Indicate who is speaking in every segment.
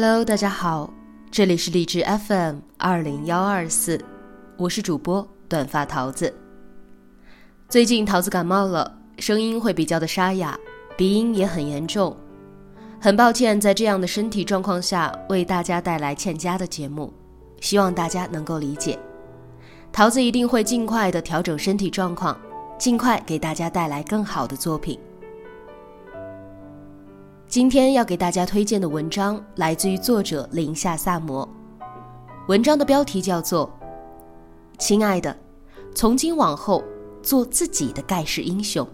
Speaker 1: Hello，大家好，这里是荔枝 FM 二零幺二四，我是主播短发桃子。最近桃子感冒了，声音会比较的沙哑，鼻音也很严重，很抱歉在这样的身体状况下为大家带来欠佳的节目，希望大家能够理解。桃子一定会尽快的调整身体状况，尽快给大家带来更好的作品。今天要给大家推荐的文章来自于作者林夏萨摩，文章的标题叫做《亲爱的，从今往后做自己的盖世英雄》。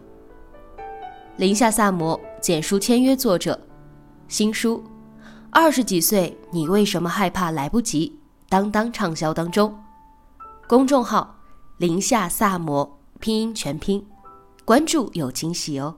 Speaker 1: 林夏萨摩简书签约作者，新书《二十几岁你为什么害怕来不及》当当畅销当中。公众号林夏萨摩拼音全拼，关注有惊喜哦。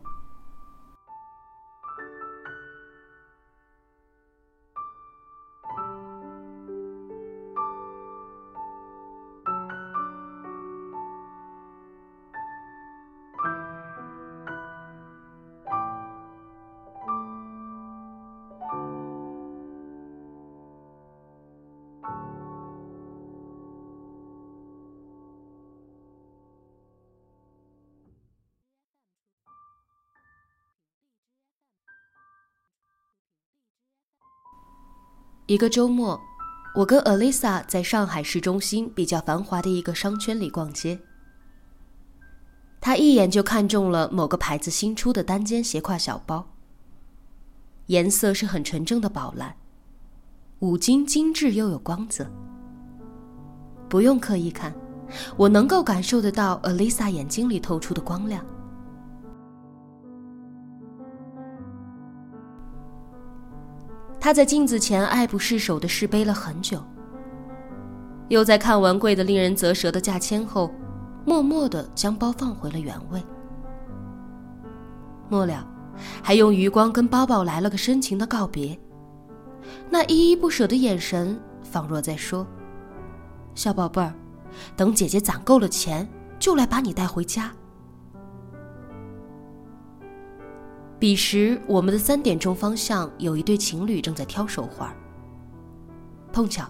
Speaker 1: 一个周末，我跟 Alisa 在上海市中心比较繁华的一个商圈里逛街。她一眼就看中了某个牌子新出的单肩斜挎小包，颜色是很纯正的宝蓝，五金精致又有光泽。不用刻意看，我能够感受得到 Alisa 眼睛里透出的光亮。他在镜子前爱不释手的试背了很久，又在看完贵的令人啧舌的价签后，默默的将包放回了原位。末了，还用余光跟包包来了个深情的告别，那依依不舍的眼神，仿若在说：“小宝贝儿，等姐姐攒够了钱，就来把你带回家。”彼时，我们的三点钟方向有一对情侣正在挑手环。碰巧，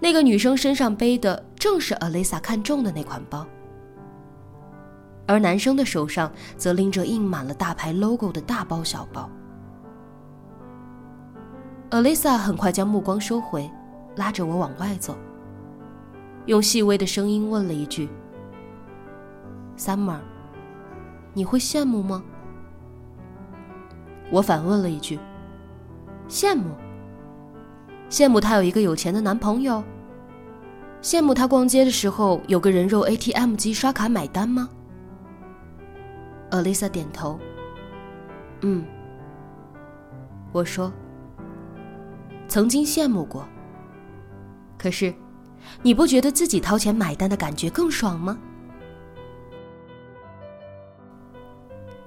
Speaker 1: 那个女生身上背的正是 Alisa 看中的那款包，而男生的手上则拎着印满了大牌 logo 的大包小包。Alisa 很快将目光收回，拉着我往外走，用细微的声音问了一句：“Summer，你会羡慕吗？”我反问了一句：“羡慕？羡慕她有一个有钱的男朋友？羡慕她逛街的时候有个人肉 ATM 机刷卡买单吗？”Alisa 点头：“嗯。”我说：“曾经羡慕过。可是，你不觉得自己掏钱买单的感觉更爽吗？”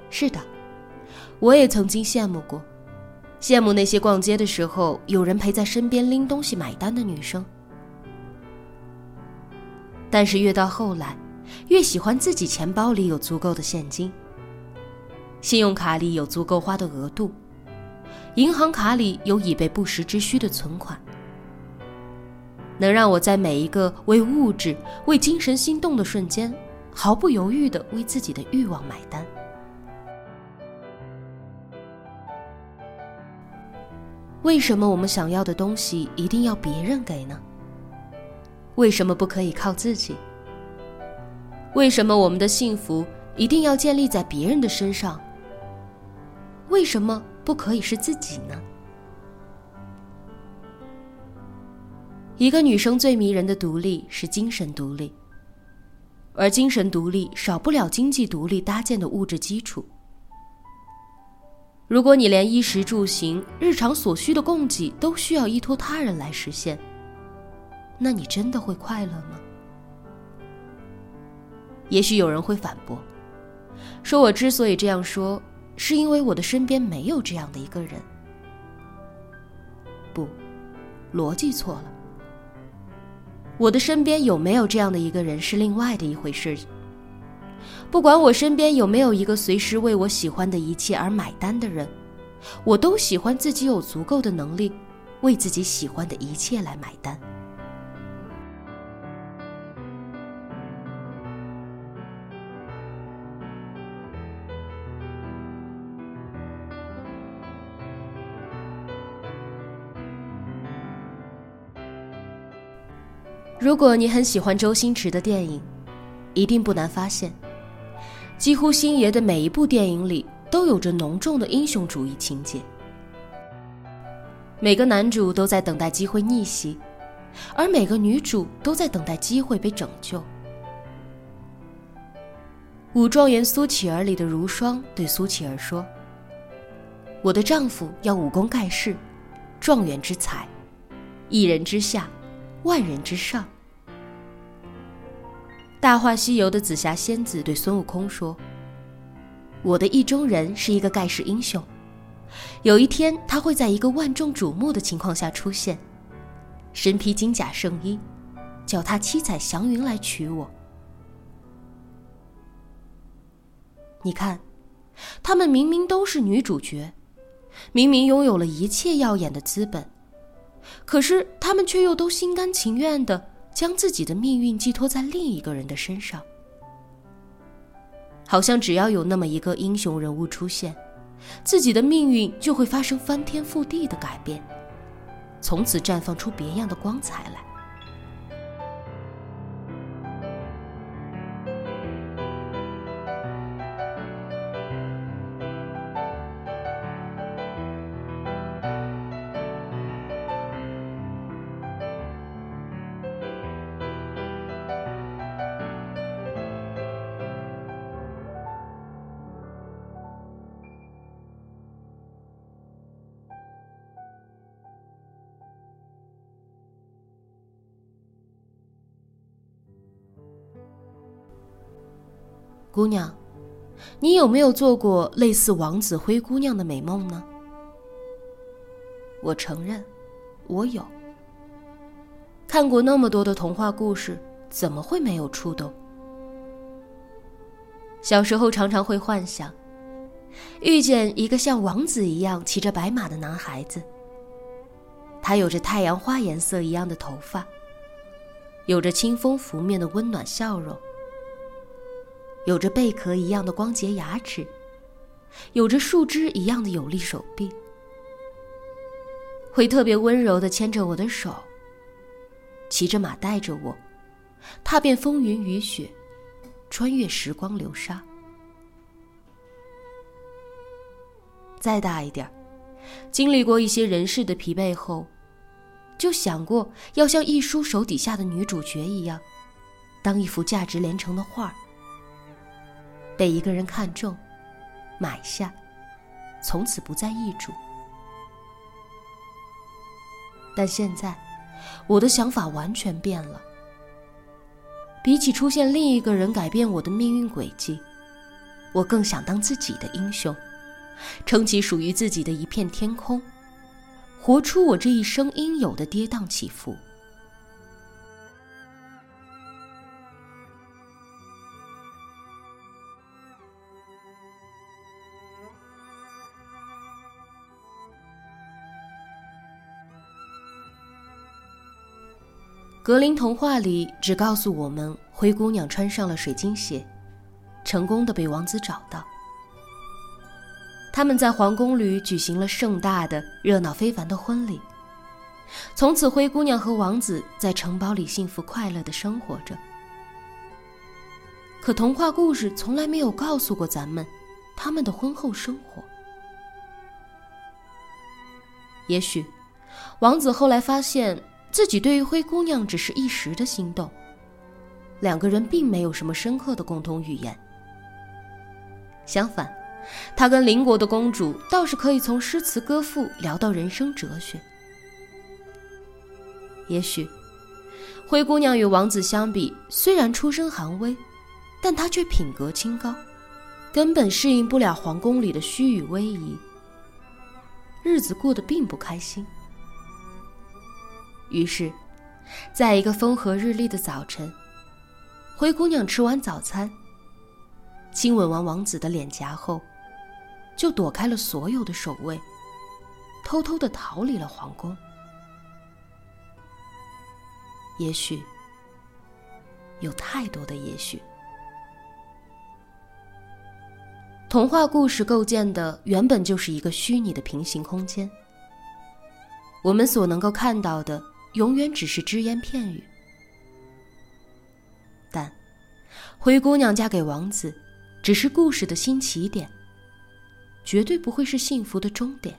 Speaker 1: 是的。我也曾经羡慕过，羡慕那些逛街的时候有人陪在身边拎东西买单的女生。但是越到后来，越喜欢自己钱包里有足够的现金，信用卡里有足够花的额度，银行卡里有以备不时之需的存款，能让我在每一个为物质、为精神心动的瞬间，毫不犹豫的为自己的欲望买单。为什么我们想要的东西一定要别人给呢？为什么不可以靠自己？为什么我们的幸福一定要建立在别人的身上？为什么不可以是自己呢？一个女生最迷人的独立是精神独立，而精神独立少不了经济独立搭建的物质基础。如果你连衣食住行、日常所需的供给都需要依托他人来实现，那你真的会快乐吗？也许有人会反驳，说我之所以这样说，是因为我的身边没有这样的一个人。不，逻辑错了。我的身边有没有这样的一个人是另外的一回事。不管我身边有没有一个随时为我喜欢的一切而买单的人，我都喜欢自己有足够的能力，为自己喜欢的一切来买单。如果你很喜欢周星驰的电影，一定不难发现，几乎星爷的每一部电影里都有着浓重的英雄主义情节。每个男主都在等待机会逆袭，而每个女主都在等待机会被拯救。《武状元苏乞儿》里的如霜对苏乞儿说：“我的丈夫要武功盖世，状元之才，一人之下。”万人之上，《大话西游》的紫霞仙子对孙悟空说：“我的意中人是一个盖世英雄，有一天他会在一个万众瞩目的情况下出现，身披金甲圣衣，脚踏七彩祥云来娶我。”你看，他们明明都是女主角，明明拥有了一切耀眼的资本。可是他们却又都心甘情愿的将自己的命运寄托在另一个人的身上，好像只要有那么一个英雄人物出现，自己的命运就会发生翻天覆地的改变，从此绽放出别样的光彩来。姑娘，你有没有做过类似王子灰姑娘的美梦呢？我承认，我有。看过那么多的童话故事，怎么会没有触动？小时候常常会幻想，遇见一个像王子一样骑着白马的男孩子。他有着太阳花颜色一样的头发，有着清风拂面的温暖笑容。有着贝壳一样的光洁牙齿，有着树枝一样的有力手臂，会特别温柔的牵着我的手，骑着马带着我，踏遍风云雨雪，穿越时光流沙。再大一点经历过一些人世的疲惫后，就想过要像一书手底下的女主角一样，当一幅价值连城的画儿。被一个人看中，买下，从此不再易主。但现在，我的想法完全变了。比起出现另一个人改变我的命运轨迹，我更想当自己的英雄，撑起属于自己的一片天空，活出我这一生应有的跌宕起伏。格林童话里只告诉我们，灰姑娘穿上了水晶鞋，成功的被王子找到。他们在皇宫里举行了盛大的、热闹非凡的婚礼。从此，灰姑娘和王子在城堡里幸福快乐的生活着。可童话故事从来没有告诉过咱们，他们的婚后生活。也许，王子后来发现。自己对于灰姑娘只是一时的心动，两个人并没有什么深刻的共同语言。相反，他跟邻国的公主倒是可以从诗词歌赋聊到人生哲学。也许，灰姑娘与王子相比，虽然出身寒微，但她却品格清高，根本适应不了皇宫里的虚与委蛇，日子过得并不开心。于是，在一个风和日丽的早晨，灰姑娘吃完早餐，亲吻完王子的脸颊后，就躲开了所有的守卫，偷偷的逃离了皇宫。也许，有太多的也许。童话故事构建的原本就是一个虚拟的平行空间，我们所能够看到的永远只是只言片语。但，灰姑娘嫁给王子，只是故事的新起点，绝对不会是幸福的终点。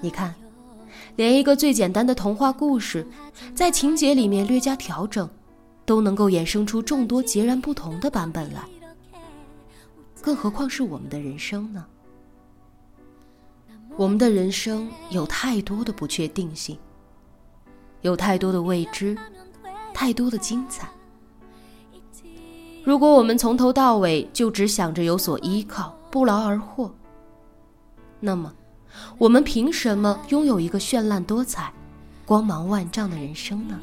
Speaker 1: 你看，连一个最简单的童话故事，在情节里面略加调整。都能够衍生出众多截然不同的版本来，更何况是我们的人生呢？我们的人生有太多的不确定性，有太多的未知，太多的精彩。如果我们从头到尾就只想着有所依靠，不劳而获，那么，我们凭什么拥有一个绚烂多彩、光芒万丈的人生呢？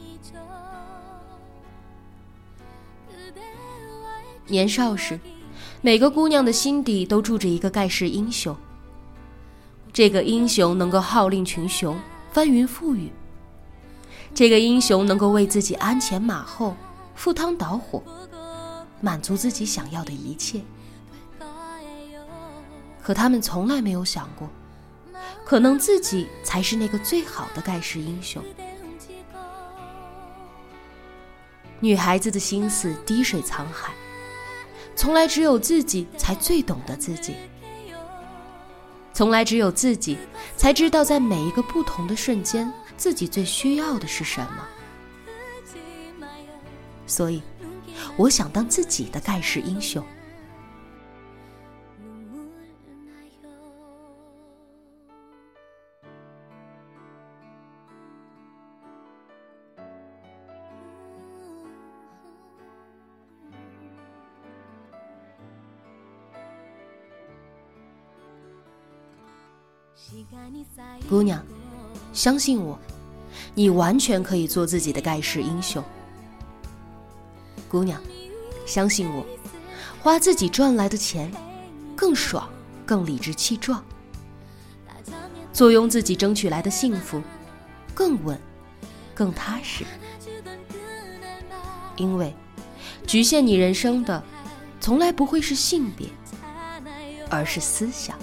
Speaker 1: 年少时，每个姑娘的心底都住着一个盖世英雄。这个英雄能够号令群雄，翻云覆雨。这个英雄能够为自己鞍前马后，赴汤蹈火，满足自己想要的一切。可他们从来没有想过，可能自己才是那个最好的盖世英雄。女孩子的心思滴水藏海。从来只有自己才最懂得自己，从来只有自己才知道在每一个不同的瞬间，自己最需要的是什么。所以，我想当自己的盖世英雄。姑娘，相信我，你完全可以做自己的盖世英雄。姑娘，相信我，花自己赚来的钱，更爽，更理直气壮。坐拥自己争取来的幸福，更稳，更踏实。因为，局限你人生的，从来不会是性别，而是思想。